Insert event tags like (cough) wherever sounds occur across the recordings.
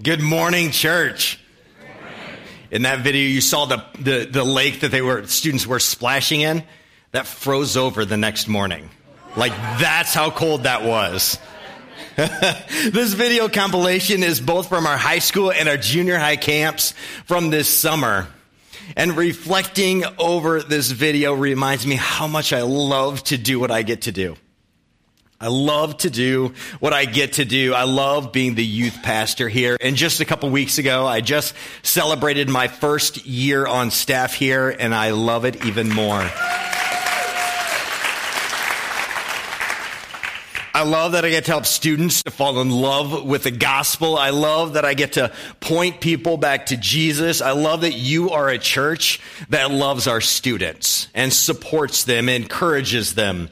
Good morning, church. In that video, you saw the, the, the lake that they were, students were splashing in. That froze over the next morning. Like, that's how cold that was. (laughs) this video compilation is both from our high school and our junior high camps from this summer. And reflecting over this video reminds me how much I love to do what I get to do. I love to do what I get to do. I love being the youth pastor here. And just a couple weeks ago, I just celebrated my first year on staff here, and I love it even more. I love that I get to help students to fall in love with the gospel. I love that I get to point people back to Jesus. I love that you are a church that loves our students and supports them, encourages them.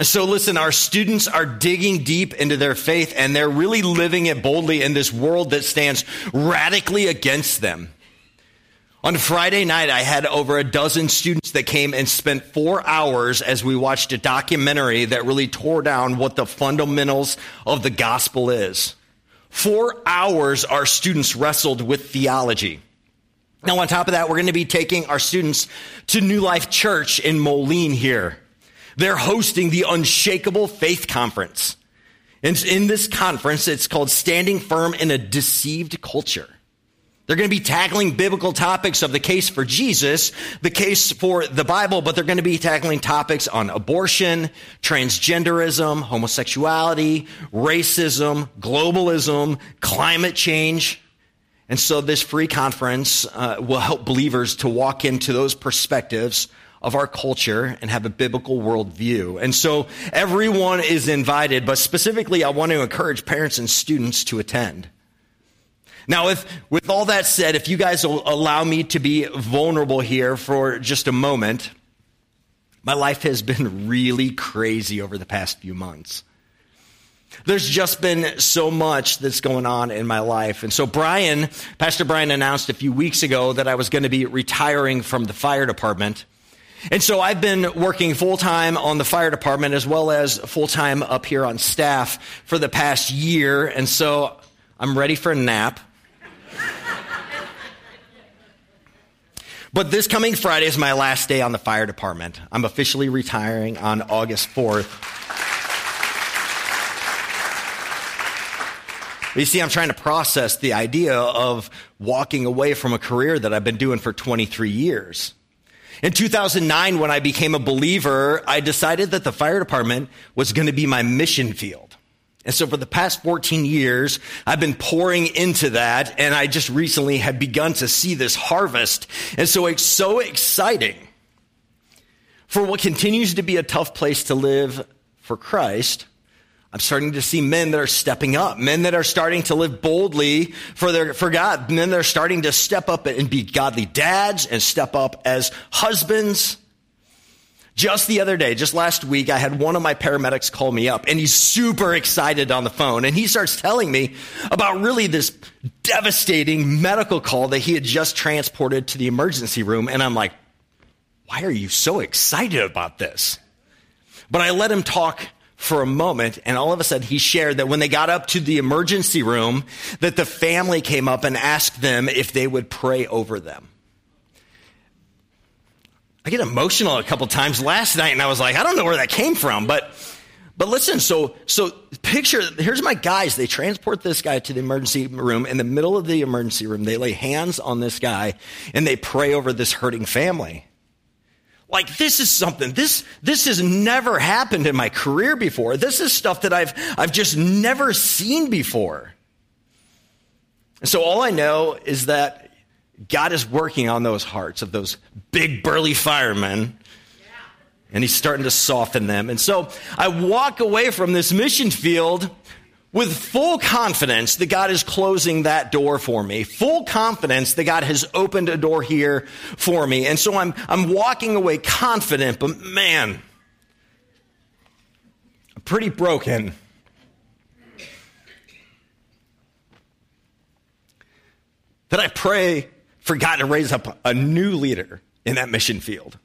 So listen, our students are digging deep into their faith and they're really living it boldly in this world that stands radically against them. On Friday night, I had over a dozen students that came and spent four hours as we watched a documentary that really tore down what the fundamentals of the gospel is. Four hours our students wrestled with theology. Now, on top of that, we're going to be taking our students to New Life Church in Moline here. They're hosting the Unshakable Faith Conference. And in this conference, it's called Standing Firm in a Deceived Culture. They're going to be tackling biblical topics of the case for Jesus, the case for the Bible, but they're going to be tackling topics on abortion, transgenderism, homosexuality, racism, globalism, climate change. And so this free conference uh, will help believers to walk into those perspectives of our culture and have a biblical worldview. And so everyone is invited, but specifically, I want to encourage parents and students to attend. Now, if, with all that said, if you guys will allow me to be vulnerable here for just a moment, my life has been (laughs) really crazy over the past few months. There's just been so much that's going on in my life. And so Brian, Pastor Brian announced a few weeks ago that I was going to be retiring from the fire department. And so I've been working full time on the fire department as well as full time up here on staff for the past year. And so I'm ready for a nap. but this coming Friday is my last day on the fire department. I'm officially retiring on August 4th. You see, I'm trying to process the idea of walking away from a career that I've been doing for 23 years. In 2009, when I became a believer, I decided that the fire department was going to be my mission field. And so for the past 14 years, I've been pouring into that and I just recently have begun to see this harvest. And so it's so exciting for what continues to be a tough place to live for Christ I'm starting to see men that are stepping up, men that are starting to live boldly for their, for God, men that are starting to step up and be godly dads and step up as husbands. Just the other day, just last week, I had one of my paramedics call me up and he's super excited on the phone and he starts telling me about really this devastating medical call that he had just transported to the emergency room. And I'm like, why are you so excited about this? But I let him talk for a moment and all of a sudden he shared that when they got up to the emergency room that the family came up and asked them if they would pray over them. I get emotional a couple times last night and i was like i don't know where that came from but but listen so so picture here's my guys. They transport this guy to the emergency room. In the middle of the emergency room they lay hands on this guy and they pray over this hurting family like this is something, this, this has never happened in my career before. This is stuff that I've, I've just never seen before. And so all I know is that God is working on those hearts of those big burly firemen. And he's starting to soften them. And so I walk away from this mission field with full confidence that God is closing that door for me, full confidence that God has opened a door here for me. And so I'm, I'm walking away confident, but man, I'm pretty broken. That I pray for God to raise up a new leader in that mission field.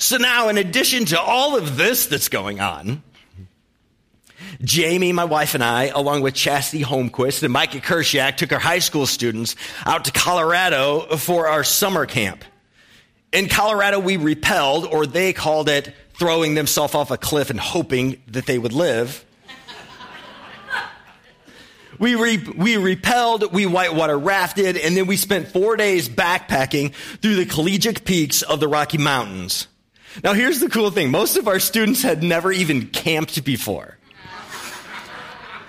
So now, in addition to all of this that's going on, Jamie, my wife, and I, along with Chastity Holmquist and Micah Kershak, took our high school students out to Colorado for our summer camp. In Colorado, we repelled, or they called it throwing themselves off a cliff and hoping that they would live. (laughs) We, re- we repelled, we whitewater rafted, and then we spent four days backpacking through the collegiate peaks of the Rocky Mountains. Now here's the cool thing. Most of our students had never even camped before.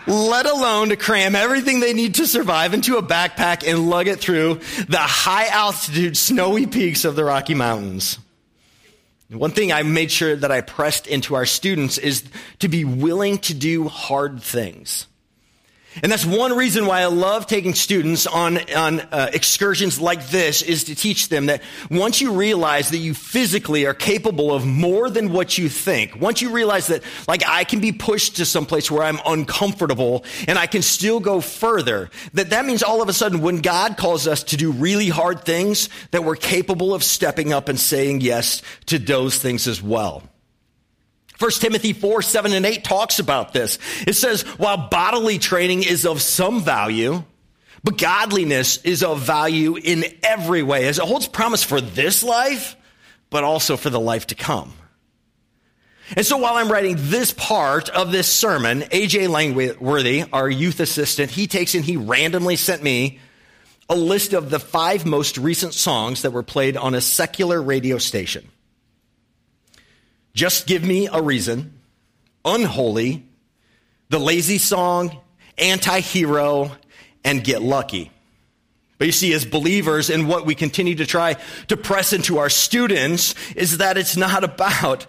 Let alone to cram everything they need to survive into a backpack and lug it through the high altitude snowy peaks of the Rocky Mountains. One thing I made sure that I pressed into our students is to be willing to do hard things. And that's one reason why I love taking students on, on uh, excursions like this is to teach them that once you realize that you physically are capable of more than what you think, once you realize that like I can be pushed to some place where I'm uncomfortable and I can still go further, that that means all of a sudden when God calls us to do really hard things, that we're capable of stepping up and saying yes to those things as well. 1 Timothy 4, 7 and 8 talks about this. It says, while bodily training is of some value, but godliness is of value in every way, as it holds promise for this life, but also for the life to come. And so while I'm writing this part of this sermon, AJ Langworthy, our youth assistant, he takes and he randomly sent me a list of the five most recent songs that were played on a secular radio station. Just give me a reason, unholy, the lazy song, anti hero, and get lucky. But you see, as believers, and what we continue to try to press into our students is that it's not about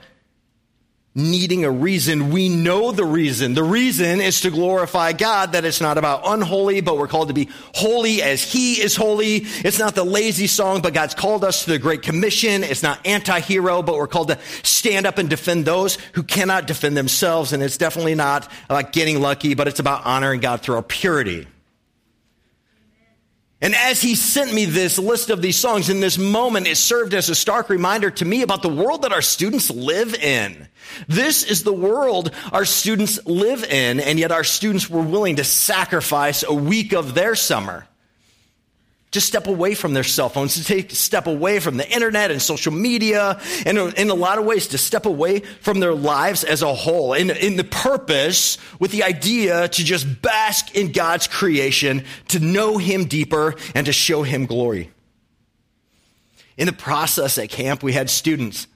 needing a reason. We know the reason. The reason is to glorify God, that it's not about unholy, but we're called to be holy as He is holy. It's not the lazy song, but God's called us to the Great Commission. It's not anti-hero, but we're called to stand up and defend those who cannot defend themselves. And it's definitely not about getting lucky, but it's about honoring God through our purity. And as he sent me this list of these songs in this moment, it served as a stark reminder to me about the world that our students live in. This is the world our students live in, and yet our students were willing to sacrifice a week of their summer to step away from their cell phones, to take step away from the internet and social media, and in a lot of ways to step away from their lives as a whole. In, in the purpose, with the idea to just bask in God's creation, to know Him deeper, and to show Him glory. In the process at camp, we had students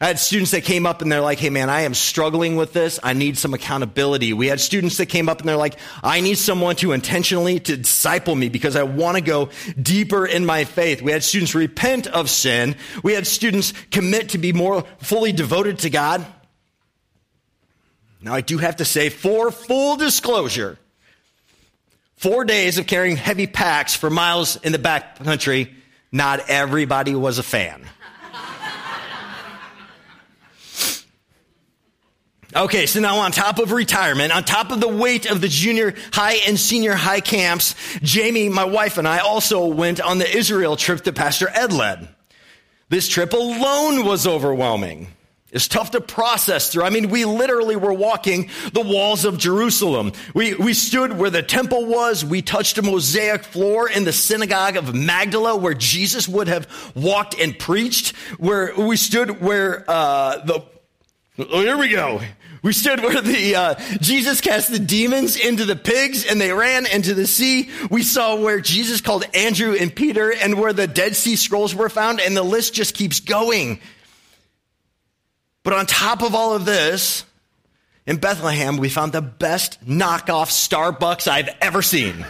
I had students that came up and they're like, hey man, I am struggling with this. I need some accountability. We had students that came up and they're like, I need someone to intentionally to disciple me because I want to go deeper in my faith. We had students repent of sin. We had students commit to be more fully devoted to God. Now I do have to say, for full disclosure, four days of carrying heavy packs for miles in the back country, not everybody was a fan. Okay, so now on top of retirement, on top of the weight of the junior high and senior high camps, Jamie, my wife, and I also went on the Israel trip that Pastor Ed led. This trip alone was overwhelming. It's tough to process through. I mean, we literally were walking the walls of Jerusalem. We, we stood where the temple was. We touched a mosaic floor in the synagogue of Magdala where Jesus would have walked and preached. Where we stood where, uh, the, Oh, here we go. We stood where the uh, Jesus cast the demons into the pigs and they ran into the sea. We saw where Jesus called Andrew and Peter and where the Dead Sea Scrolls were found and the list just keeps going. But on top of all of this, in Bethlehem, we found the best knockoff Starbucks I've ever seen.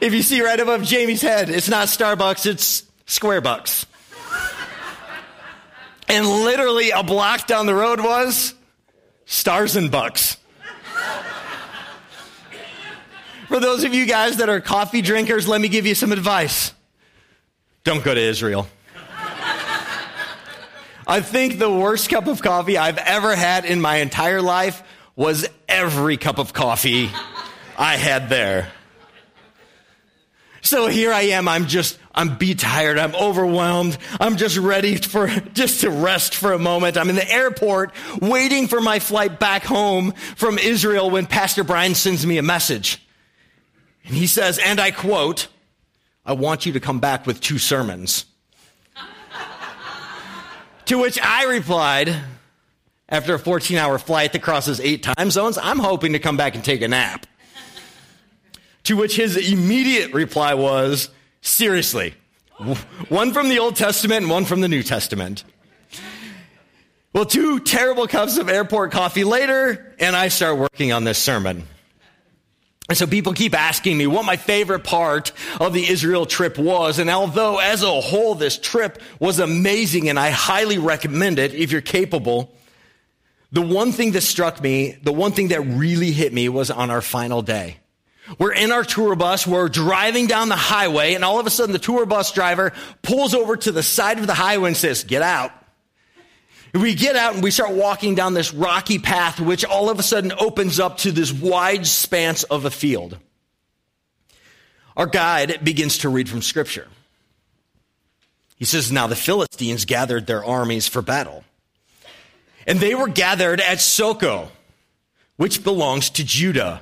if you see right above Jamie's head, it's not Starbucks, it's Square Bucks. And literally a block down the road was Stars and Bucks. For those of you guys that are coffee drinkers, let me give you some advice. Don't go to Israel. I think the worst cup of coffee I've ever had in my entire life was every cup of coffee I had there. So here I am. I'm just, I'm beat tired. I'm overwhelmed. I'm just ready for, just to rest for a moment. I'm in the airport waiting for my flight back home from Israel when Pastor Brian sends me a message. And he says, and I quote, I want you to come back with two sermons. (laughs) to which I replied, after a 14 hour flight that crosses eight time zones, I'm hoping to come back and take a nap. To which his immediate reply was, seriously, one from the Old Testament and one from the New Testament. Well, two terrible cups of airport coffee later, and I start working on this sermon. And so people keep asking me what my favorite part of the Israel trip was. And although as a whole this trip was amazing and I highly recommend it if you're capable, the one thing that struck me, the one thing that really hit me was on our final day. We're in our tour bus, we're driving down the highway, and all of a sudden the tour bus driver pulls over to the side of the highway and says, Get out. We get out and we start walking down this rocky path, which all of a sudden opens up to this wide expanse of a field. Our guide begins to read from Scripture. He says, Now the Philistines gathered their armies for battle. And they were gathered at Socoh, which belongs to Judah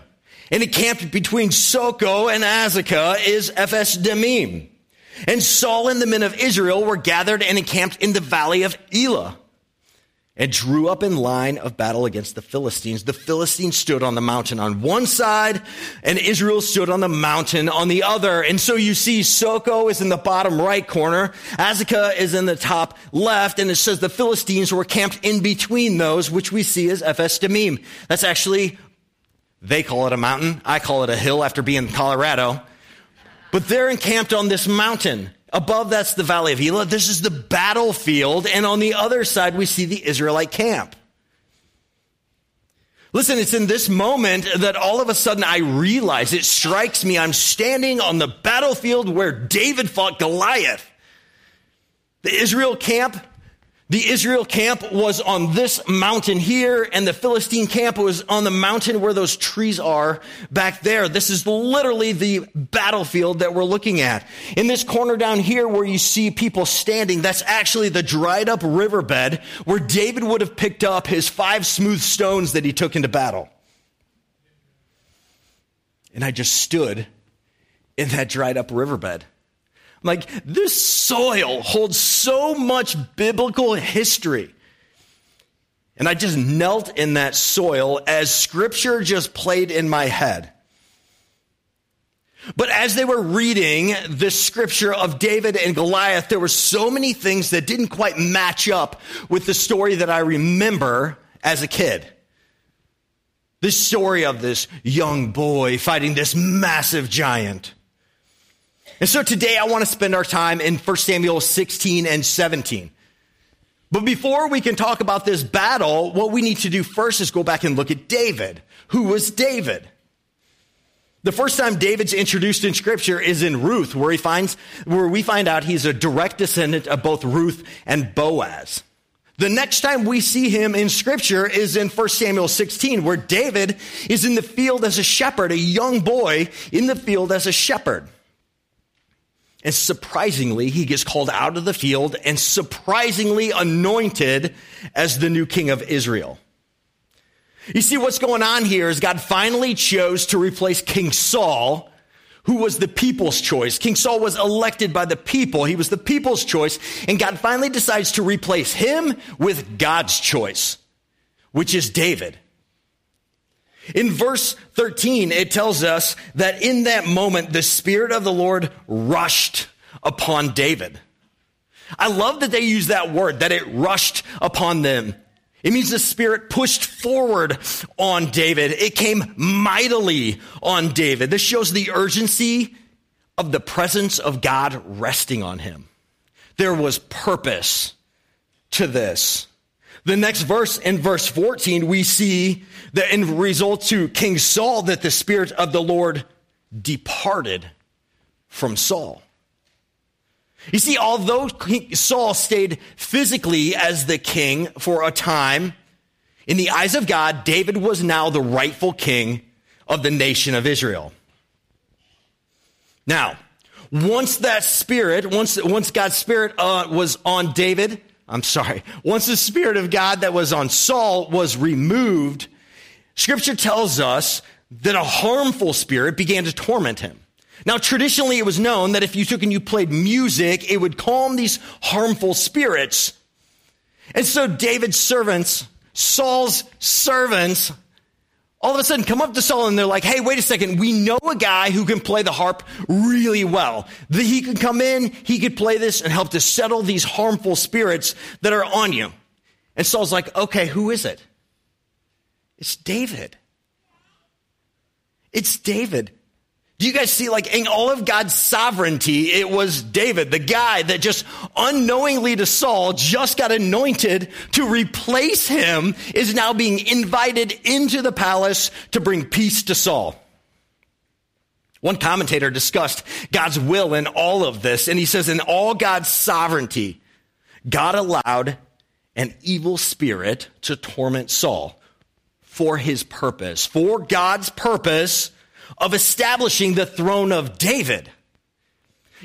and encamped between Socoh and Azekah is Ephes Dammim. And Saul and the men of Israel were gathered and encamped in the valley of Elah and drew up in line of battle against the Philistines. The Philistines stood on the mountain on one side and Israel stood on the mountain on the other. And so you see Socoh is in the bottom right corner. Azekah is in the top left. And it says the Philistines were camped in between those, which we see as Ephes Dammim. That's actually they call it a mountain. I call it a hill after being in Colorado. But they're encamped on this mountain. Above that's the Valley of Elah. This is the battlefield. And on the other side, we see the Israelite camp. Listen, it's in this moment that all of a sudden I realize it strikes me. I'm standing on the battlefield where David fought Goliath. The Israel camp the Israel camp was on this mountain here, and the Philistine camp was on the mountain where those trees are back there. This is literally the battlefield that we're looking at. In this corner down here where you see people standing, that's actually the dried up riverbed where David would have picked up his five smooth stones that he took into battle. And I just stood in that dried up riverbed. Like this soil holds so much biblical history. And I just knelt in that soil as scripture just played in my head. But as they were reading this scripture of David and Goliath, there were so many things that didn't quite match up with the story that I remember as a kid. This story of this young boy fighting this massive giant. And so today I want to spend our time in 1 Samuel 16 and 17. But before we can talk about this battle, what we need to do first is go back and look at David. Who was David? The first time David's introduced in scripture is in Ruth, where he finds, where we find out he's a direct descendant of both Ruth and Boaz. The next time we see him in scripture is in 1 Samuel 16, where David is in the field as a shepherd, a young boy in the field as a shepherd. And surprisingly, he gets called out of the field and surprisingly anointed as the new king of Israel. You see, what's going on here is God finally chose to replace King Saul, who was the people's choice. King Saul was elected by the people. He was the people's choice. And God finally decides to replace him with God's choice, which is David. In verse 13, it tells us that in that moment, the Spirit of the Lord rushed upon David. I love that they use that word, that it rushed upon them. It means the Spirit pushed forward on David. It came mightily on David. This shows the urgency of the presence of God resting on him. There was purpose to this. The next verse in verse 14, we see that in result to King Saul, that the Spirit of the Lord departed from Saul. You see, although Saul stayed physically as the king for a time, in the eyes of God, David was now the rightful king of the nation of Israel. Now, once that spirit, once, once God's spirit uh, was on David, I'm sorry, once the spirit of God that was on Saul was removed, scripture tells us that a harmful spirit began to torment him. Now, traditionally, it was known that if you took and you played music, it would calm these harmful spirits. And so David's servants, Saul's servants, all of a sudden come up to Saul and they're like, hey, wait a second. We know a guy who can play the harp really well. That he could come in, he could play this and help to settle these harmful spirits that are on you. And Saul's like, okay, who is it? It's David. It's David. Do you guys see, like, in all of God's sovereignty, it was David, the guy that just unknowingly to Saul just got anointed to replace him, is now being invited into the palace to bring peace to Saul. One commentator discussed God's will in all of this, and he says, in all God's sovereignty, God allowed an evil spirit to torment Saul for his purpose, for God's purpose of establishing the throne of David.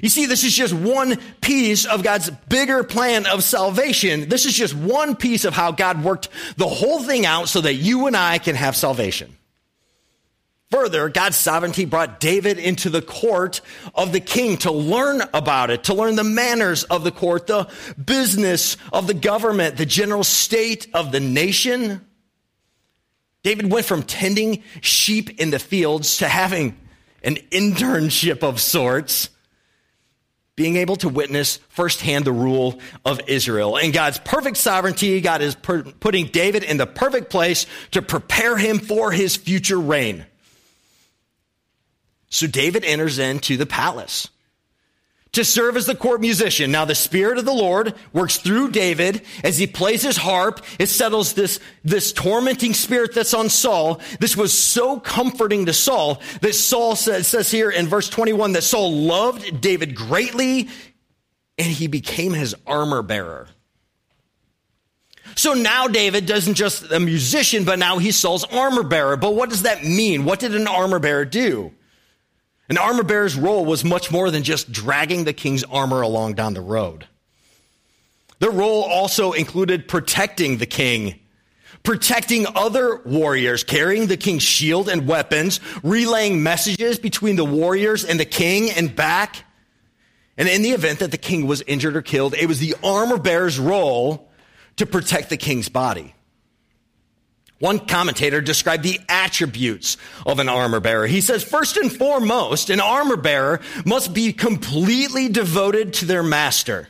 You see, this is just one piece of God's bigger plan of salvation. This is just one piece of how God worked the whole thing out so that you and I can have salvation. Further, God's sovereignty brought David into the court of the king to learn about it, to learn the manners of the court, the business of the government, the general state of the nation. David went from tending sheep in the fields to having an internship of sorts, being able to witness firsthand the rule of Israel. And God's perfect sovereignty, God is per- putting David in the perfect place to prepare him for his future reign. So David enters into the palace to serve as the court musician. Now the Spirit of the Lord works through David as he plays his harp. It settles this, this tormenting spirit that's on Saul. This was so comforting to Saul that Saul says, says here in verse 21 that Saul loved David greatly and he became his armor bearer. So now David doesn't just a musician, but now he's Saul's armor bearer. But what does that mean? What did an armor bearer do? An armor bearer's role was much more than just dragging the king's armor along down the road. Their role also included protecting the king, protecting other warriors, carrying the king's shield and weapons, relaying messages between the warriors and the king and back. And in the event that the king was injured or killed, it was the armor bearer's role to protect the king's body. One commentator described the attributes of an armor bearer. He says, first and foremost, an armor bearer must be completely devoted to their master.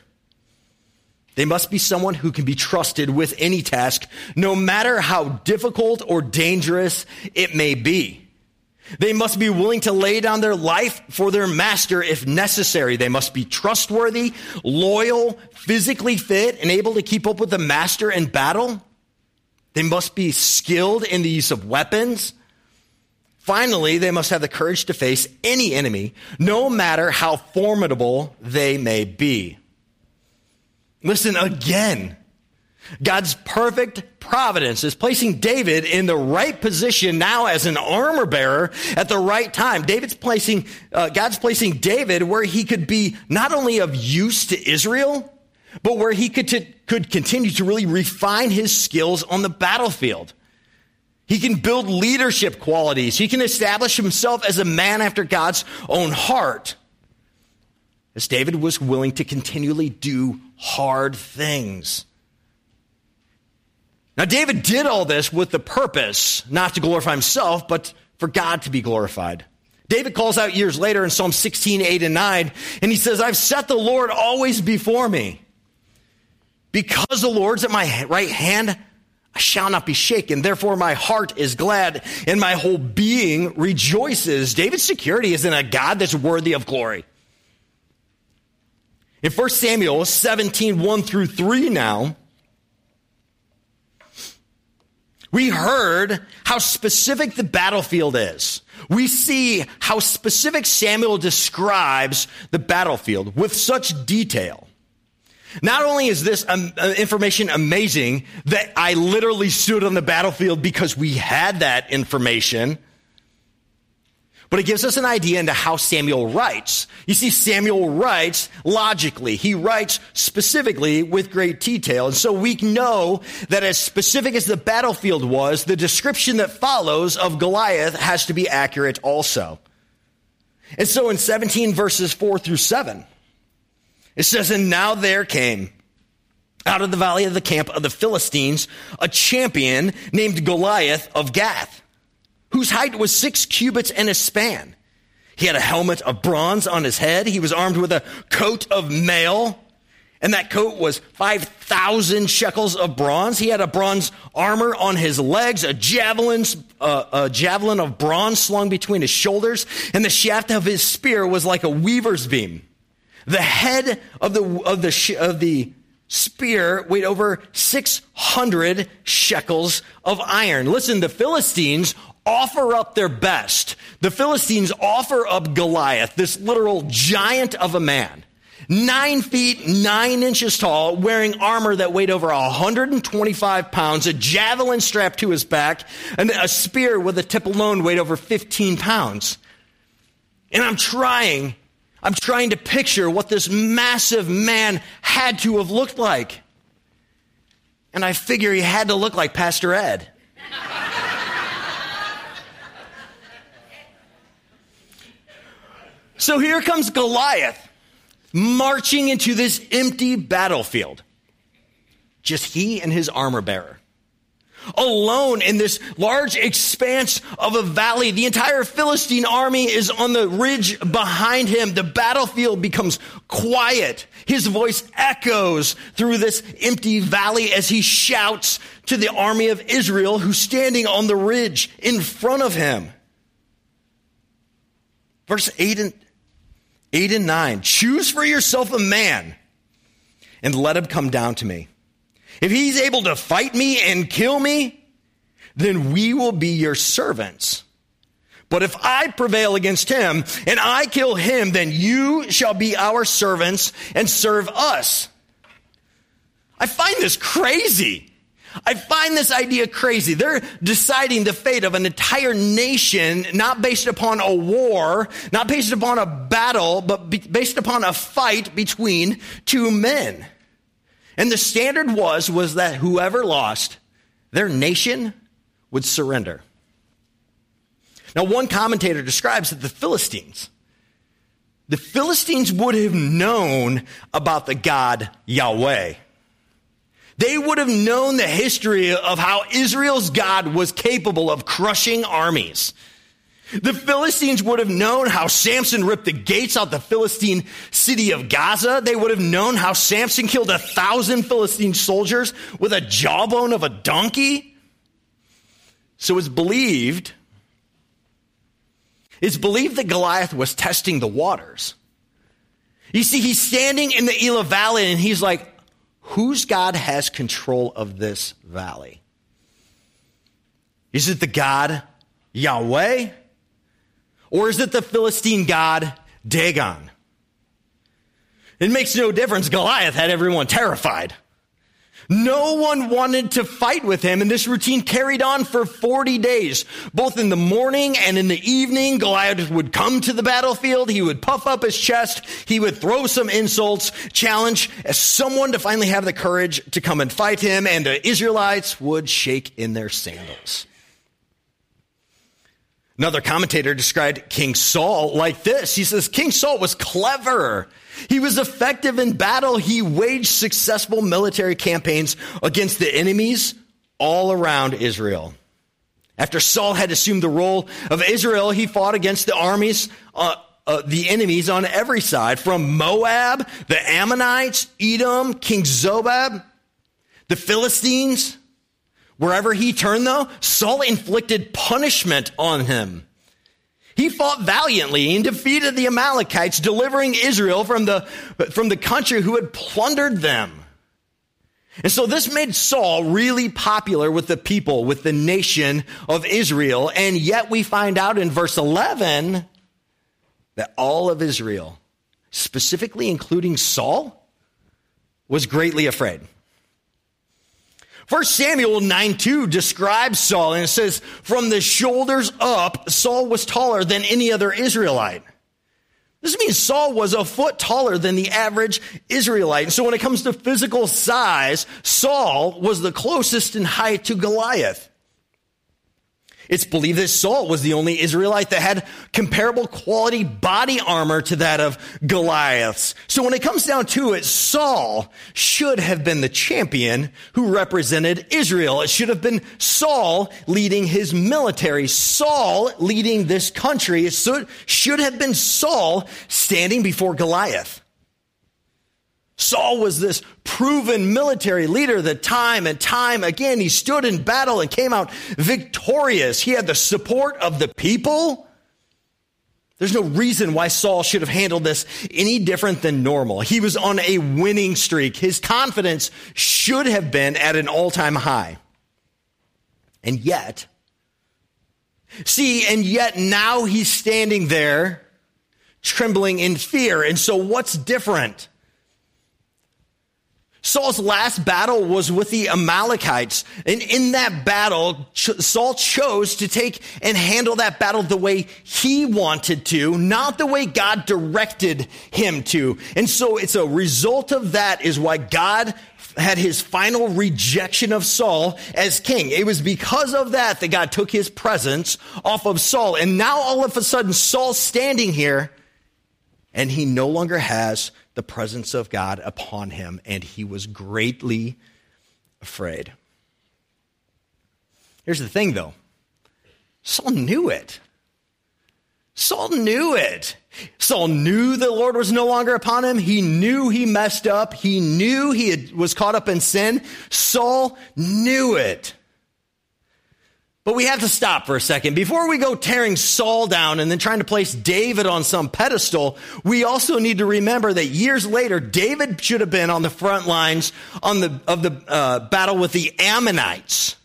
They must be someone who can be trusted with any task, no matter how difficult or dangerous it may be. They must be willing to lay down their life for their master if necessary. They must be trustworthy, loyal, physically fit, and able to keep up with the master in battle. They must be skilled in the use of weapons. Finally, they must have the courage to face any enemy, no matter how formidable they may be. Listen again. God's perfect providence is placing David in the right position now as an armor bearer at the right time. David's placing, uh, God's placing David where he could be not only of use to Israel, but where he could, t- could continue to really refine his skills on the battlefield. He can build leadership qualities. He can establish himself as a man after God's own heart. As David was willing to continually do hard things. Now, David did all this with the purpose not to glorify himself, but for God to be glorified. David calls out years later in Psalm 16, 8 and 9, and he says, I've set the Lord always before me. Because the Lord's at my right hand, I shall not be shaken. Therefore, my heart is glad and my whole being rejoices. David's security is in a God that's worthy of glory. In 1 Samuel 17, 1 through 3 now, we heard how specific the battlefield is. We see how specific Samuel describes the battlefield with such detail. Not only is this um, uh, information amazing that I literally stood on the battlefield because we had that information, But it gives us an idea into how Samuel writes. You see, Samuel writes logically. He writes specifically with great detail. And so we know that as specific as the battlefield was, the description that follows of Goliath has to be accurate also. And so in 17 verses 4 through 7, it says, And now there came out of the valley of the camp of the Philistines a champion named Goliath of Gath whose height was six cubits and a span. He had a helmet of bronze on his head. He was armed with a coat of mail, and that coat was 5,000 shekels of bronze. He had a bronze armor on his legs, a javelin, uh, a javelin of bronze slung between his shoulders, and the shaft of his spear was like a weaver's beam. The head of the, of the, of the spear weighed over 600 shekels of iron. Listen, the Philistines offer up their best. The Philistines offer up Goliath, this literal giant of a man, nine feet, nine inches tall, wearing armor that weighed over 125 pounds, a javelin strapped to his back, and a spear with a tip alone weighed over 15 pounds. And I'm trying, I'm trying to picture what this massive man had to have looked like. And I figure he had to look like Pastor Ed. So here comes Goliath marching into this empty battlefield. Just he and his armor bearer. Alone in this large expanse of a valley, the entire Philistine army is on the ridge behind him. The battlefield becomes quiet. His voice echoes through this empty valley as he shouts to the army of Israel who's standing on the ridge in front of him. Verse 8 and 8 and 9. Choose for yourself a man and let him come down to me. If he's able to fight me and kill me, then we will be your servants. But if I prevail against him and I kill him, then you shall be our servants and serve us. I find this crazy. I find this idea crazy. They're deciding the fate of an entire nation not based upon a war, not based upon a battle, but based upon a fight between two men. And the standard was, was that whoever lost, their nation would surrender. Now, one commentator describes that the Philistines, the Philistines would have known about the God Yahweh. They would have known the history of how Israel's God was capable of crushing armies. The Philistines would have known how Samson ripped the gates out the Philistine city of Gaza. They would have known how Samson killed a thousand Philistine soldiers with a jawbone of a donkey. So it's believed, it's believed that Goliath was testing the waters. You see, he's standing in the Elah Valley and he's like, whose God has control of this valley? Is it the God Yahweh? Or is it the Philistine God Dagon? It makes no difference. Goliath had everyone terrified. No one wanted to fight with him, and this routine carried on for 40 days. Both in the morning and in the evening, Goliath would come to the battlefield, he would puff up his chest, he would throw some insults, challenge someone to finally have the courage to come and fight him, and the Israelites would shake in their sandals. Another commentator described King Saul like this. He says, King Saul was clever. He was effective in battle. He waged successful military campaigns against the enemies all around Israel. After Saul had assumed the role of Israel, he fought against the armies, uh, uh, the enemies on every side, from Moab, the Ammonites, Edom, King Zobah, the Philistines, Wherever he turned, though, Saul inflicted punishment on him. He fought valiantly and defeated the Amalekites, delivering Israel from the, from the country who had plundered them. And so this made Saul really popular with the people, with the nation of Israel. And yet we find out in verse 11 that all of Israel, specifically including Saul, was greatly afraid. First Samuel 9 2 describes Saul and it says, from the shoulders up, Saul was taller than any other Israelite. This means Saul was a foot taller than the average Israelite. And so when it comes to physical size, Saul was the closest in height to Goliath. It's believed that Saul was the only Israelite that had comparable quality body armor to that of Goliath's. So when it comes down to it, Saul should have been the champion who represented Israel. It should have been Saul leading his military, Saul leading this country. It should have been Saul standing before Goliath. Saul was this proven military leader that time and time again he stood in battle and came out victorious. He had the support of the people. There's no reason why Saul should have handled this any different than normal. He was on a winning streak. His confidence should have been at an all time high. And yet, see, and yet now he's standing there trembling in fear. And so what's different? Saul's last battle was with the Amalekites. And in that battle, Saul chose to take and handle that battle the way he wanted to, not the way God directed him to. And so it's a result of that is why God had his final rejection of Saul as king. It was because of that that God took his presence off of Saul. And now all of a sudden, Saul's standing here and he no longer has the presence of God upon him, and he was greatly afraid. Here's the thing, though Saul knew it. Saul knew it. Saul knew the Lord was no longer upon him. He knew he messed up. He knew he had, was caught up in sin. Saul knew it. But we have to stop for a second. Before we go tearing Saul down and then trying to place David on some pedestal, we also need to remember that years later, David should have been on the front lines on the, of the uh, battle with the Ammonites.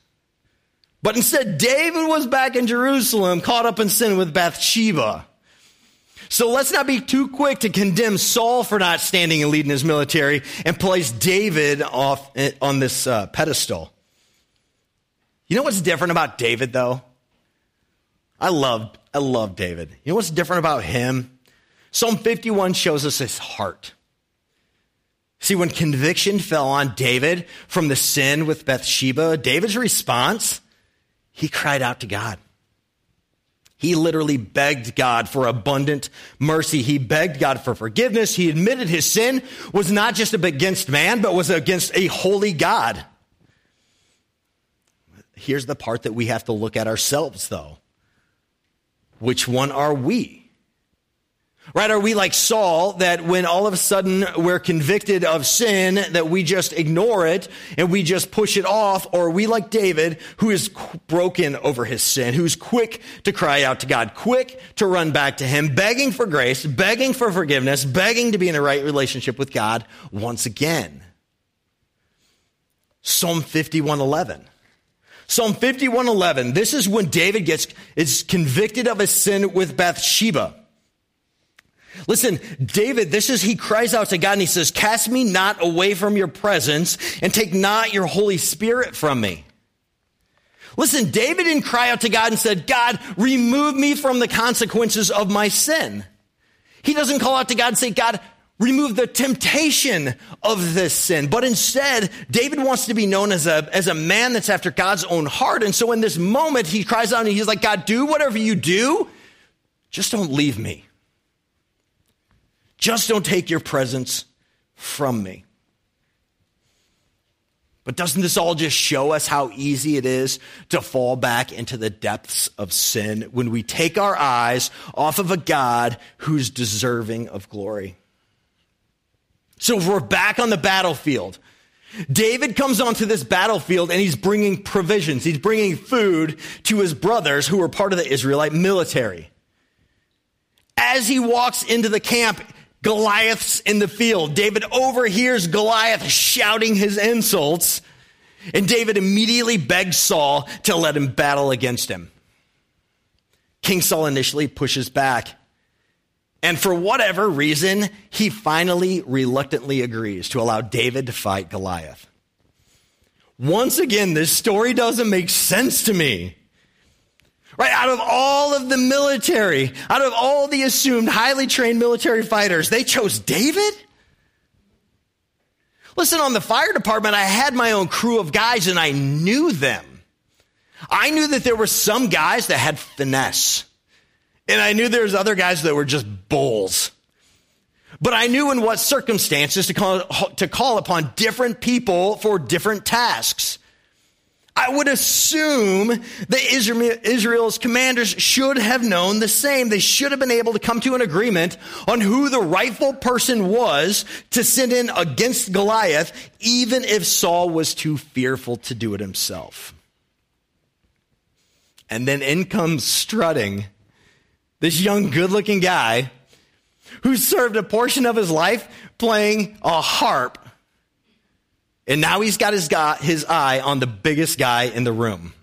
But instead, David was back in Jerusalem, caught up in sin with Bathsheba. So let's not be too quick to condemn Saul for not standing and leading his military and place David off eh, on this uh, pedestal. You know what's different about David, though? I love, I love David. You know what's different about him? Psalm 51 shows us his heart. See, when conviction fell on David from the sin with Bathsheba, David's response, he cried out to God. He literally begged God for abundant mercy. He begged God for forgiveness. He admitted his sin was not just against man, but was against a holy God. Here's the part that we have to look at ourselves, though. Which one are we? Right? Are we like Saul that when all of a sudden we're convicted of sin that we just ignore it and we just push it off? Or are we like David who is broken over his sin, who's quick to cry out to God, quick to run back to him, begging for grace, begging for forgiveness, begging to be in a right relationship with God once again? Psalm 5111. Psalm 51:11. This is when David gets is convicted of his sin with Bathsheba. Listen, David, this is he cries out to God and he says, "Cast me not away from your presence and take not your holy spirit from me." Listen, David didn't cry out to God and said, "God, remove me from the consequences of my sin." He doesn't call out to God and say, "God, remove the temptation of this sin. But instead, David wants to be known as a, as a man that's after God's own heart. And so in this moment, he cries out and he's like, God, do whatever you do. Just don't leave me. Just don't take your presence from me. But doesn't this all just show us how easy it is to fall back into the depths of sin when we take our eyes off of a God who's deserving of glory? So we're back on the battlefield. David comes onto this battlefield and he's bringing provisions. He's bringing food to his brothers who are part of the Israelite military. As he walks into the camp, Goliath's in the field. David overhears Goliath shouting his insults, and David immediately begs Saul to let him battle against him. King Saul initially pushes back. And for whatever reason, he finally reluctantly agrees to allow David to fight Goliath. Once again, this story doesn't make sense to me. Right? Out of all of the military, out of all the assumed highly trained military fighters, they chose David? Listen, on the fire department, I had my own crew of guys and I knew them. I knew that there were some guys that had finesse. And I knew there was other guys that were just bulls. But I knew in what circumstances to call, to call upon different people for different tasks. I would assume that Israel's commanders should have known the same. They should have been able to come to an agreement on who the rightful person was to send in against Goliath, even if Saul was too fearful to do it himself. And then in comes strutting this young, good looking guy who served a portion of his life playing a harp and now he's got his, guy, his eye on the biggest guy in the room.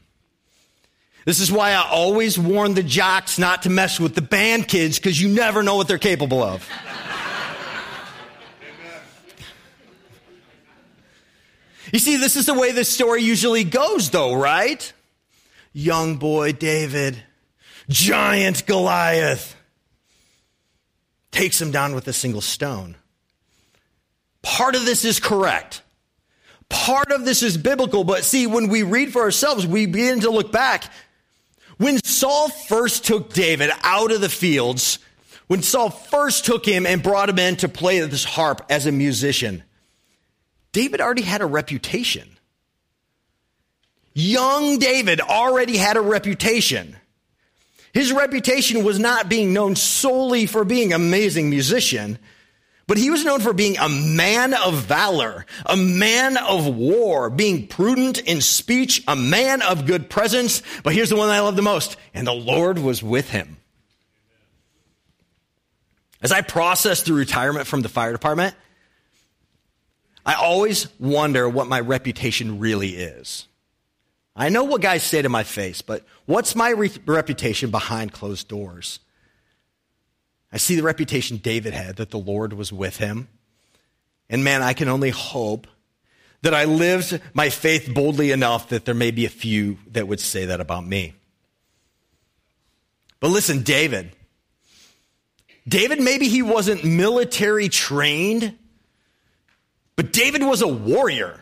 This is why I always warn the jocks not to mess with the band kids because you never know what they're capable of. you see, this is the way this story usually goes, though, right? Young boy David, giant Goliath, takes him down with a single stone. Part of this is correct. Part of this is biblical, but see, when we read for ourselves, we begin to look back. When Saul first took David out of the fields, when Saul first took him and brought him in to play this harp as a musician, David already had a reputation. Young David already had a reputation. His reputation was not being known solely for being an amazing musician, but he was known for being a man of valor, a man of war, being prudent in speech, a man of good presence. But here's the one I love the most. And the Lord was with him. As I process through retirement from the fire department, I always wonder what my reputation really is. I know what guys say to my face, but what's my re- reputation behind closed doors? I see the reputation David had that the Lord was with him. And man, I can only hope that I lived my faith boldly enough that there may be a few that would say that about me. But listen, David. David, maybe he wasn't military trained, but David was a warrior.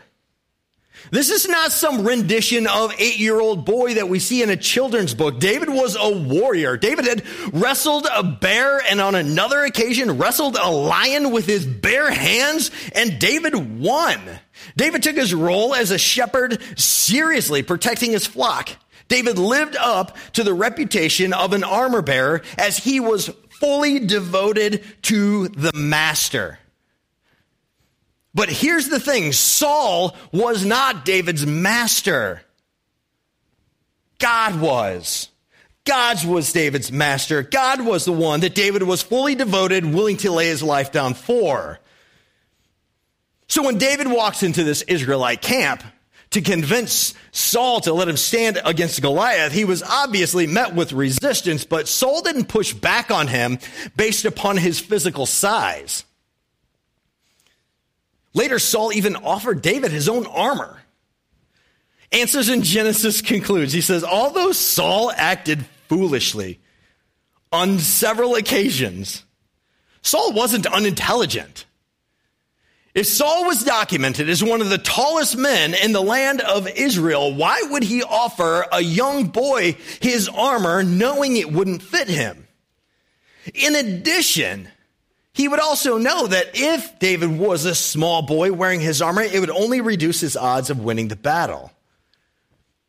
This is not some rendition of eight year old boy that we see in a children's book. David was a warrior. David had wrestled a bear and on another occasion wrestled a lion with his bare hands and David won. David took his role as a shepherd seriously, protecting his flock. David lived up to the reputation of an armor bearer as he was fully devoted to the master. But here's the thing Saul was not David's master. God was. God was David's master. God was the one that David was fully devoted, willing to lay his life down for. So when David walks into this Israelite camp to convince Saul to let him stand against Goliath, he was obviously met with resistance, but Saul didn't push back on him based upon his physical size. Later, Saul even offered David his own armor. Answers in Genesis concludes. He says, although Saul acted foolishly on several occasions, Saul wasn't unintelligent. If Saul was documented as one of the tallest men in the land of Israel, why would he offer a young boy his armor knowing it wouldn't fit him? In addition, he would also know that if David was a small boy wearing his armor, it would only reduce his odds of winning the battle.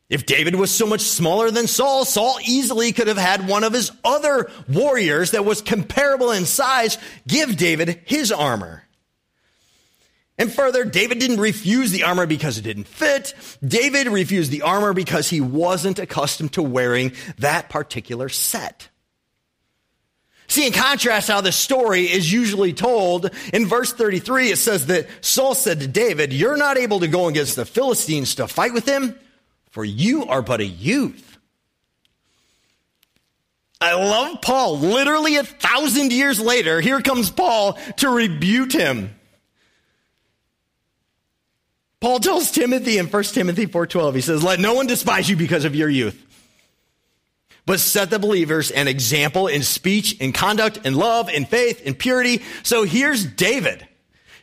If David was so much smaller than Saul, Saul easily could have had one of his other warriors that was comparable in size give David his armor. And further, David didn't refuse the armor because it didn't fit. David refused the armor because he wasn't accustomed to wearing that particular set. See, in contrast, how the story is usually told, in verse 33, it says that Saul said to David, You're not able to go against the Philistines to fight with them, for you are but a youth. I love Paul. Literally a thousand years later, here comes Paul to rebuke him. Paul tells Timothy in 1 Timothy 4:12, he says, "Let no one despise you because of your youth, but set the believers an example in speech, in conduct, in love, in faith, in purity." So here's David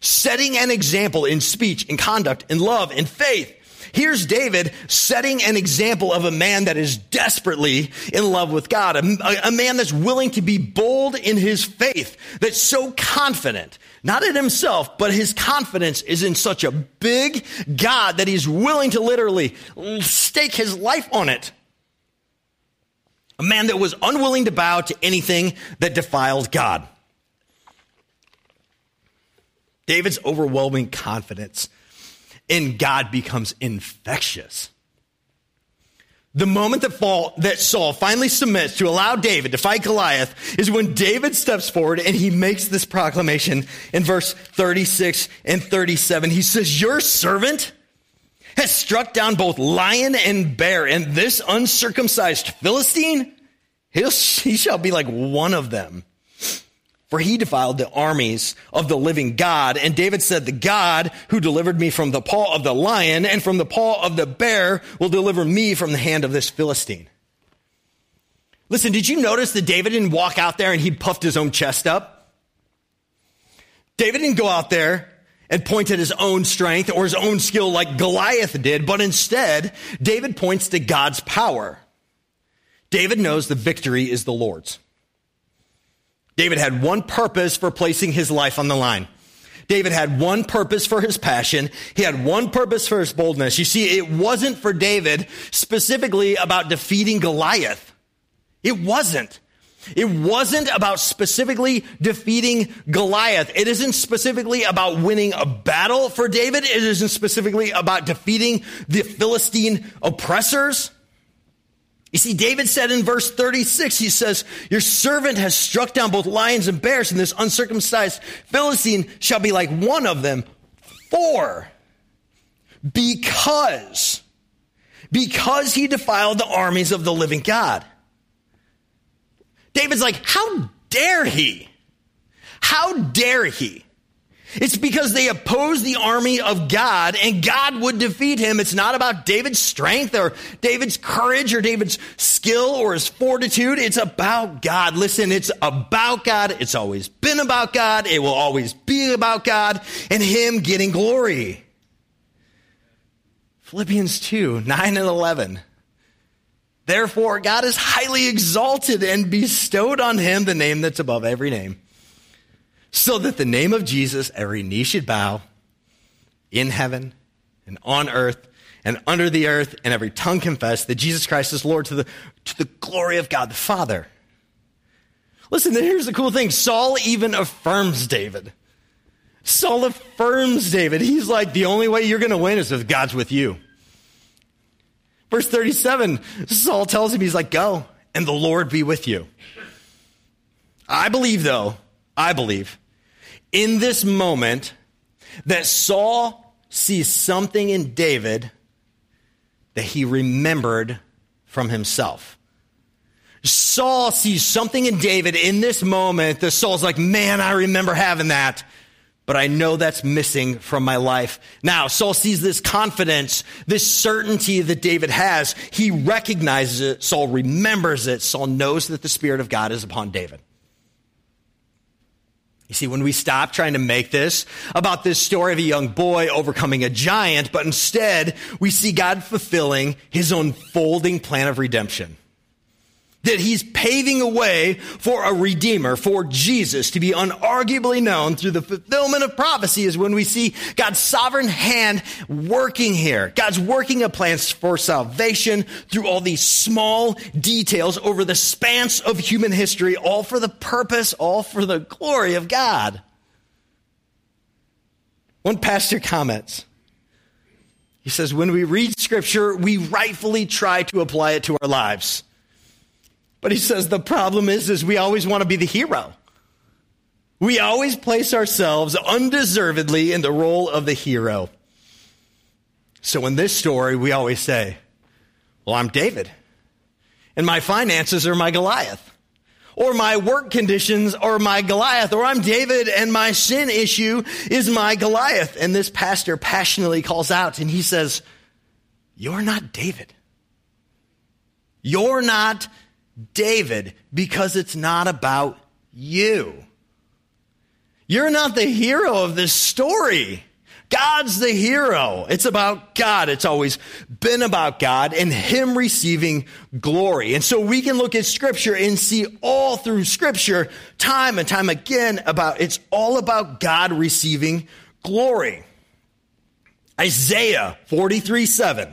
setting an example in speech, in conduct, in love, in faith. Here's David setting an example of a man that is desperately in love with God, a, a, man that's willing to be bold in his faith, that's so confident, not in himself, but his confidence is in such a big God that he's willing to literally stake his life on it. A man that was unwilling to bow to anything that defiled God. David's overwhelming confidence in God becomes infectious. The moment that, Paul, that Saul finally submits to allow David to fight Goliath is when David steps forward and he makes this proclamation in verse 36 and 37. He says, Your servant has struck down both lion and bear, and this uncircumcised Philistine, (laughs) he shall be like one of them for he defiled the armies of the living God. And David said, the God who delivered me from the paw of the lion and from the paw of the bear will deliver me from the hand of this Philistine. Listen, did you notice that David didn't walk out there and he puffed his own chest up? David didn't go out there and point at his own strength or his own skill like Goliath did, but instead, David points to God's power. David knows the victory is the Lord's. David had one purpose for placing his life on the line. David had one purpose for his passion. He had one purpose for his boldness. You see, it wasn't for David specifically about defeating Goliath. It wasn't. It wasn't about specifically defeating Goliath. It isn't specifically about winning a battle for David. It isn't specifically about defeating the Philistine oppressors. You see, David said in verse 36, he says, Your servant has struck down both lions and bears, and this uncircumcised Philistine shall be like one of them. For, because, because he defiled the armies of the living God. David's like, How dare he? How dare he? It's because they oppose the army of God and God would defeat him. It's not about David's strength or David's courage or David's skill or his fortitude. It's about God. Listen, it's about God. It's always been about God. It will always be about God and him getting glory. Philippians 2, 9 and 11. Therefore, God is highly exalted and bestowed on him the name that's above every name so that the name of Jesus, every knee should bow in heaven and on earth and under the earth, and every tongue confess that Jesus Christ is Lord to the, to the glory of God the Father. Listen, here's the cool thing Saul even affirms David. Saul affirms David. He's like, the only way you're going to win is if God's with you. Verse 37, Saul tells him, he's like, go, and the Lord be with you. I believe, though, I believe, in this moment that Saul sees something in David that he remembered from himself. Saul sees something in David in this moment that Saul's like, man, I remember having that, but I know that's missing from my life. Now, Saul sees this confidence, this certainty that David has. He recognizes it. Saul remembers it. Saul knows that the Spirit of God is upon David. You see, when we stop trying to make this about this story of a young boy overcoming a giant, but instead we see God fulfilling his unfolding plan of redemption that he's paving a way for a redeemer, for Jesus to be unarguably known through the fulfillment of prophecy is when we see God's sovereign hand working here. God's working a plan for salvation through all these small details over the span of human history, all for the purpose, all for the glory of God. One pastor comments, he says, when we read scripture, we rightfully try to apply it to our lives. But he says the problem is, is we always want to be the hero. We always place ourselves undeservedly in the role of the hero. So in this story, we always say, well, I'm David and my finances are my Goliath. or my work conditions are my Goliath, or I'm David and my sin issue is my Goliath. And this pastor passionately calls out and he says, You're not David. You're not David because it's not about you. You're not the hero of this story. God's the hero. It's about God. It's always been about God and Him receiving glory. And so we can look at Scripture and see all through Scripture, time and time again, about it's all about God receiving glory. Isaiah 43 7.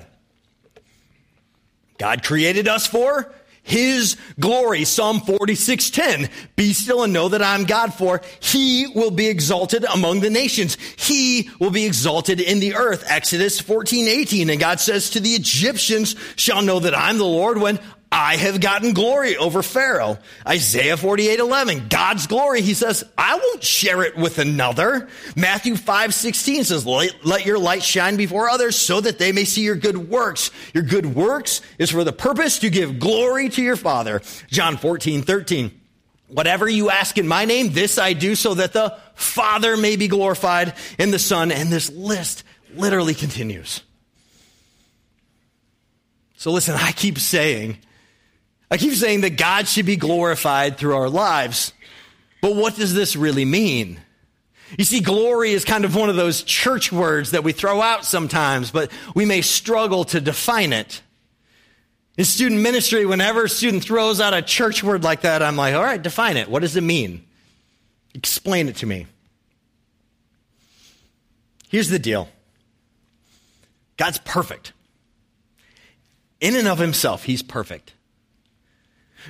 God created us for his glory. Psalm 46:10. Be still and know that I'm God for he will be exalted among the nations. He will be exalted in the earth. Exodus 14:18. And God says to the Egyptians shall know that I'm the Lord when I have gotten glory over Pharaoh. Isaiah 48, 11. God's glory, he says, I won't share it with another. Matthew 5, 16 says, let your light shine before others so that they may see your good works. Your good works is for the purpose to give glory to your Father. John 14, 13. Whatever you ask in my name, this I do so that the Father may be glorified in the Son. And this list literally continues. So listen, I keep saying, I keep saying that God should be glorified through our lives. But what does this really mean? You see, glory is kind of one of those church words that we throw out sometimes, but we may struggle to define it. In student ministry, whenever a student throws out a church word like that, I'm like, all right, define it. What does it mean? Explain it to me. Here's the deal God's perfect. In and of himself, he's perfect.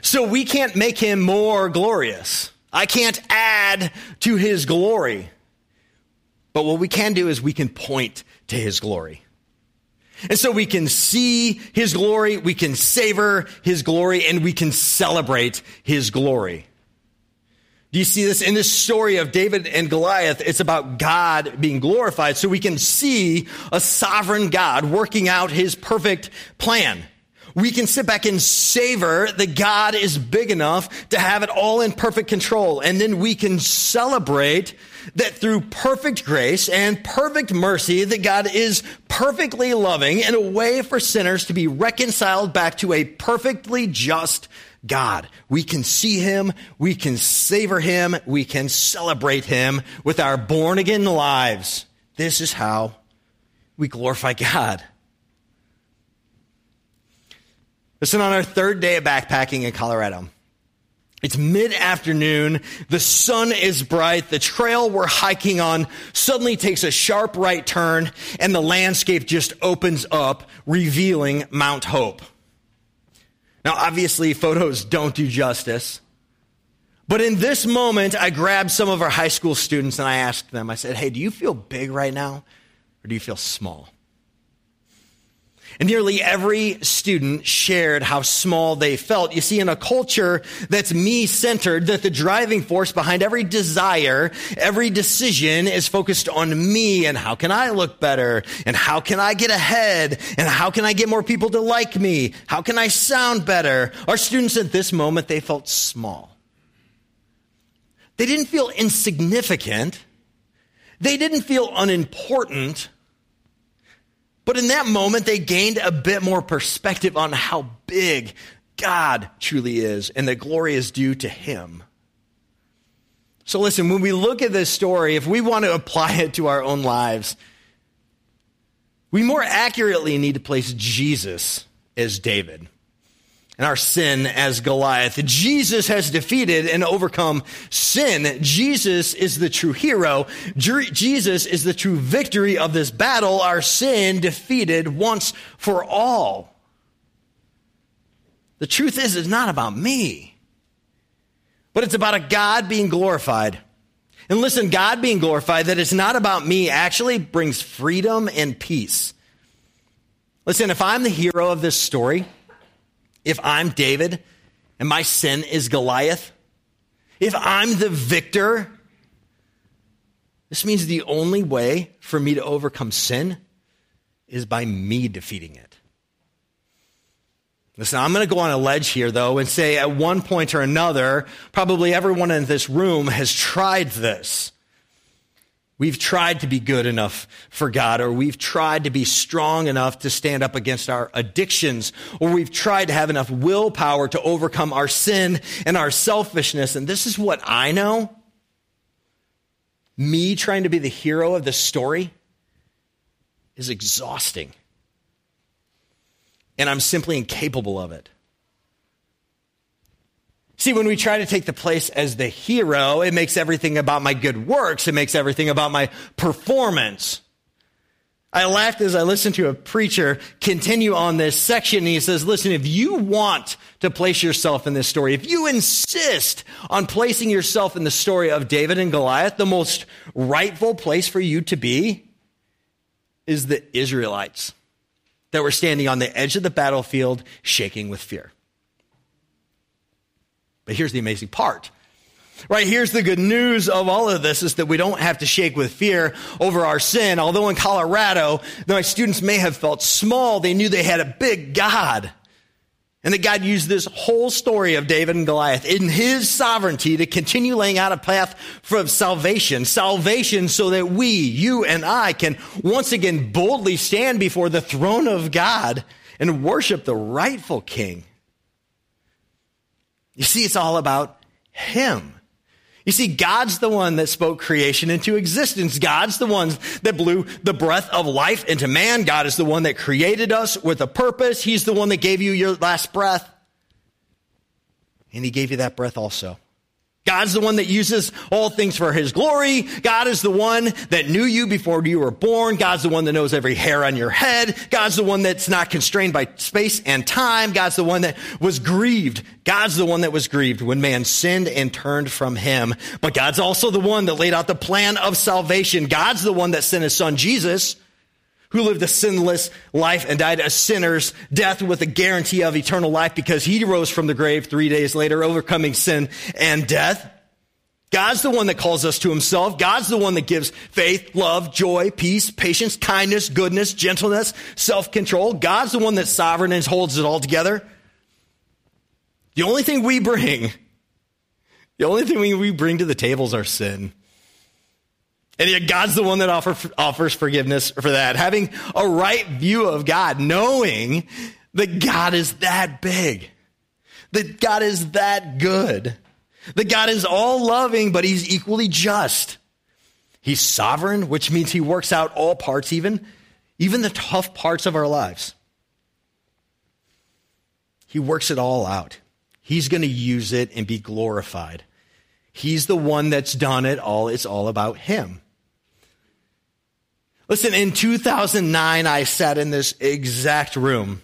So we can't make him more glorious. I can't add to his glory. But what we can do is we can point to his glory. And so we can see his glory, we can savor his glory, and we can celebrate his glory. Do you see this in this story of David and Goliath? It's about God being glorified so we can see a sovereign God working out his perfect plan we can sit back and savor that God is big enough to have it all in perfect control. And then we can celebrate that through perfect grace and perfect mercy that God is perfectly loving in a way for sinners to be reconciled back to a perfectly just God. We can see him, we can savor him, we can celebrate him with our born again lives. This is how we glorify God. Listen, on our third day of backpacking in Colorado, it's mid afternoon. The sun is bright. The trail we're hiking on suddenly takes a sharp right turn and the landscape just opens up, revealing Mount Hope. Now, obviously, photos don't do justice. But in this moment, I grabbed some of our high school students and I asked them, I said, Hey, do you feel big right now or do you feel small? And nearly every student shared how small they felt. You see, in a culture that's me centered, that the driving force behind every desire, every decision is focused on me and how can I look better? And how can I get ahead? And how can I get more people to like me? How can I sound better? Our students at this moment, they felt small. They didn't feel insignificant. They didn't feel unimportant but in that moment, they gained a bit more perspective on how big God truly is, and the glory is due to Him. So, listen, when we look at this story, if we want to apply it to our own lives, we more accurately need to place Jesus as David and our sin as Goliath. Jesus has defeated and overcome sin. Jesus is the true hero. Jesus is the true victory of this battle. Our sin defeated once for all. The truth is, it's not about me, but it's about a God being glorified. And listen, God being glorified, that it's not about me, actually brings freedom and peace. Listen, if I'm the hero of this story, if I'm David and my sin is Goliath, if I'm the victor, this means the only way for me to overcome sin is by me defeating it. Listen, I'm going to go on a ledge here, though, and say at one point or another, probably everyone in this room has tried this. We've tried to be good enough for God, or we've tried to be strong enough to stand up against our addictions, or we've tried to have enough willpower to overcome our sin and our selfishness. And this is what I know. Me trying to be the hero of the story is exhausting and I'm simply incapable of it. See, when we try to take the place as the hero, it makes everything about my good works. It makes everything about my performance. I laughed as I listened to a preacher continue on this section. And he says, listen, if you want to place yourself in this story, if you insist on placing yourself in the story of David and Goliath, the most rightful place for you to be is the Israelites that were standing on the edge of the battlefield, shaking with fear. But here's the amazing part. Right, here's the good news of all of this is that we don't have to shake with fear over our sin. Although in Colorado, my students may have felt small, they knew they had a big God. And that God used this whole story of David and Goliath in his sovereignty to continue laying out a path for salvation. Salvation so that we, you and I, can once again boldly stand before the throne of God and worship the rightful king. You see, it's all about him. You see, God's the one that spoke creation into existence. God's the one that blew the breath of life into man. God is the one that created us with a purpose. He's the one that gave you your last breath. And he gave you that breath also. God's the one that uses all things for his glory. God is the one that knew you before you were born. God's the one that knows every hair on your head. God's the one that's not constrained by space and time. God's the one that was grieved. God's the one that was grieved when man sinned and turned from him. But God's also the one that laid out the plan of salvation. God's the one that sent his son Jesus who lived a sinless life and died a sinner's death with a guarantee of eternal life because he rose from the grave three days later, overcoming sin and death. God's the one that calls us to himself. God's the one that gives faith, love, joy, peace, patience, kindness, goodness, gentleness, self-control. God's the one that's sovereign and holds it all together. The only thing we bring, the only thing we bring to the table is our sin. And yet God's the one that offer, offers forgiveness for that. Having a right view of God, knowing that God is that big, that God is that good, that God is all loving, but he's equally just. He's sovereign, which means he works out all parts, even, even the tough parts of our lives. He works it all out. He's going to use it and be glorified. He's the one that's done it all. It's all about him. Listen, in 2009, I sat in this exact room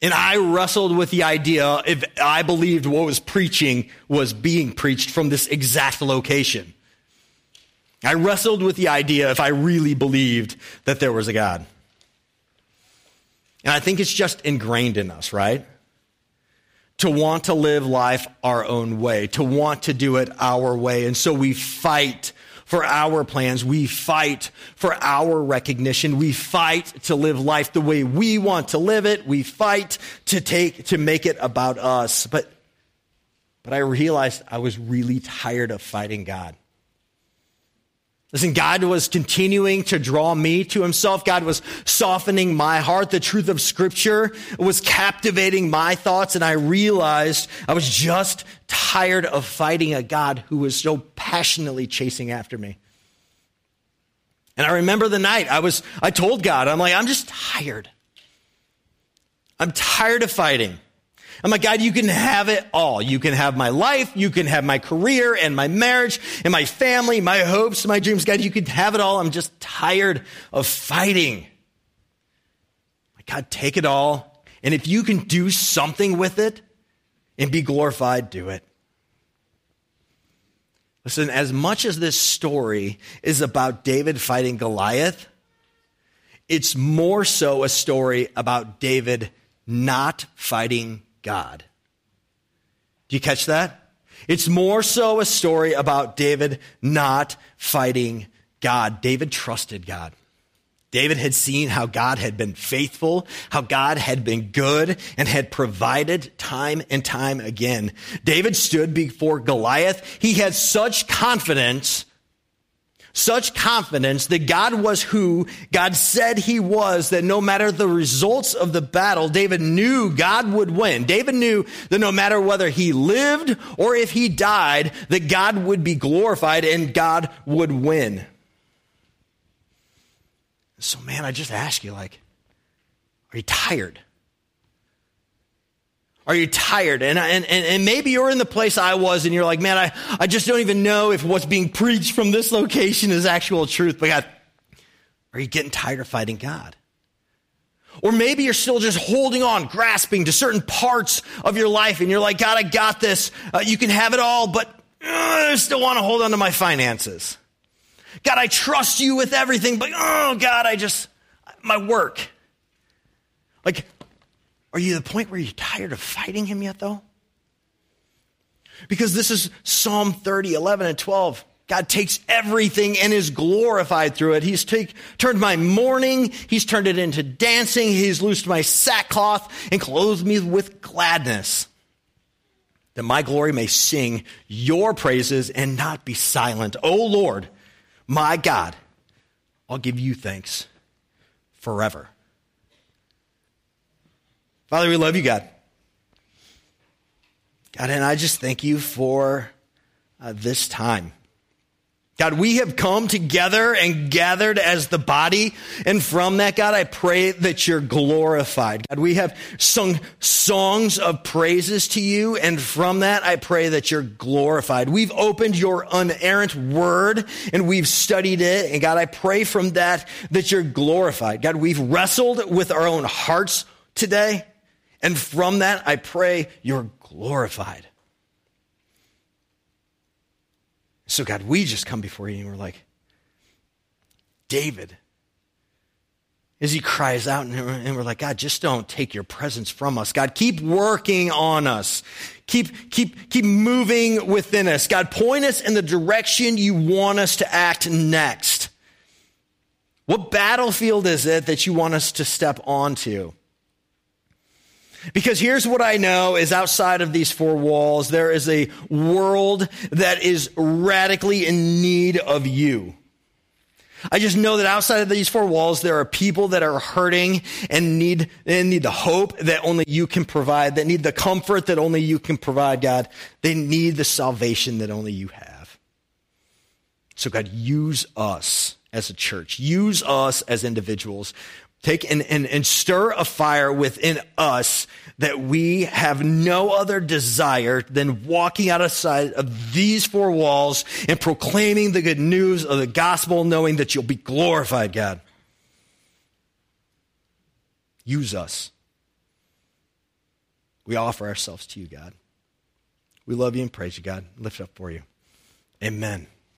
and I wrestled with the idea if I believed what was preaching was being preached from this exact location. I wrestled with the idea if I really believed that there was a God. And I think it's just ingrained in us, right? To want to live life our own way, to want to do it our way. And so we fight for our plans. We fight for our recognition. We fight to live life the way we want to live it. We fight to take, to make it about us. But, but I realized I was really tired of fighting God. Listen, God was continuing to draw me to himself. God was softening my heart. The truth of scripture was captivating my thoughts. And I realized I was just tired of fighting a God who was so passionately chasing after me. And I remember the night I was, I told God, I'm like, I'm just tired. I'm tired of fighting. I'm like, God, you can have it all. You can have my life. You can have my career and my marriage and my family, my hopes, my dreams. God, you can have it all. I'm just tired of fighting. Like, God, take it all. And if you can do something with it and be glorified, do it. Listen, as much as this story is about David fighting Goliath, it's more so a story about David not fighting God. Do you catch that? It's more so a story about David not fighting God. David trusted God. David had seen how God had been faithful, how God had been good, and had provided time and time again. David stood before Goliath. He had such confidence, such confidence that God was who God said he was, that no matter the results of the battle, David knew God would win. David knew that no matter whether he lived or if he died, that God would be glorified and God would win. So, man, I just ask you, like, are you tired? Are you tired? And, and, and maybe you're in the place I was and you're like, man, I, I just don't even know if what's being preached from this location is actual truth. But God, are you getting tired of fighting God? Or maybe you're still just holding on, grasping to certain parts of your life and you're like, God, I got this. Uh, you can have it all, but uh, I still want to hold on to my finances. God, I trust you with everything, but oh, God, I just, my work. Like, are you at the point where you're tired of fighting him yet, though? Because this is Psalm 30, 11, and 12. God takes everything and is glorified through it. He's take, turned my mourning, He's turned it into dancing, He's loosed my sackcloth and clothed me with gladness. That my glory may sing your praises and not be silent. O Lord, my God, I'll give you thanks forever. Father, we love you, God. God, and I just thank you for uh, this time. God, we have come together and gathered as the body. And from that, God, I pray that you're glorified. God, we have sung songs of praises to you. And from that, I pray that you're glorified. We've opened your unerrant word and we've studied it. And God, I pray from that that you're glorified. God, we've wrestled with our own hearts today. And from that, I pray you're glorified. So, God, we just come before you and we're like, David, as he cries out, and we're like, God, just don't take your presence from us. God, keep working on us. Keep, keep, keep moving within us. God, point us in the direction you want us to act next. What battlefield is it that you want us to step onto? Because here's what I know is outside of these four walls, there is a world that is radically in need of you. I just know that outside of these four walls, there are people that are hurting and need, and need the hope that only you can provide, that need the comfort that only you can provide, God. They need the salvation that only you have. So God, use us as a church. Use us as individuals. Take and, and, and stir a fire within us that we have no other desire than walking outside of these four walls and proclaiming the good news of the gospel, knowing that you'll be glorified, God. Use us. We offer ourselves to you, God. We love you and praise you, God. Lift up for you. Amen.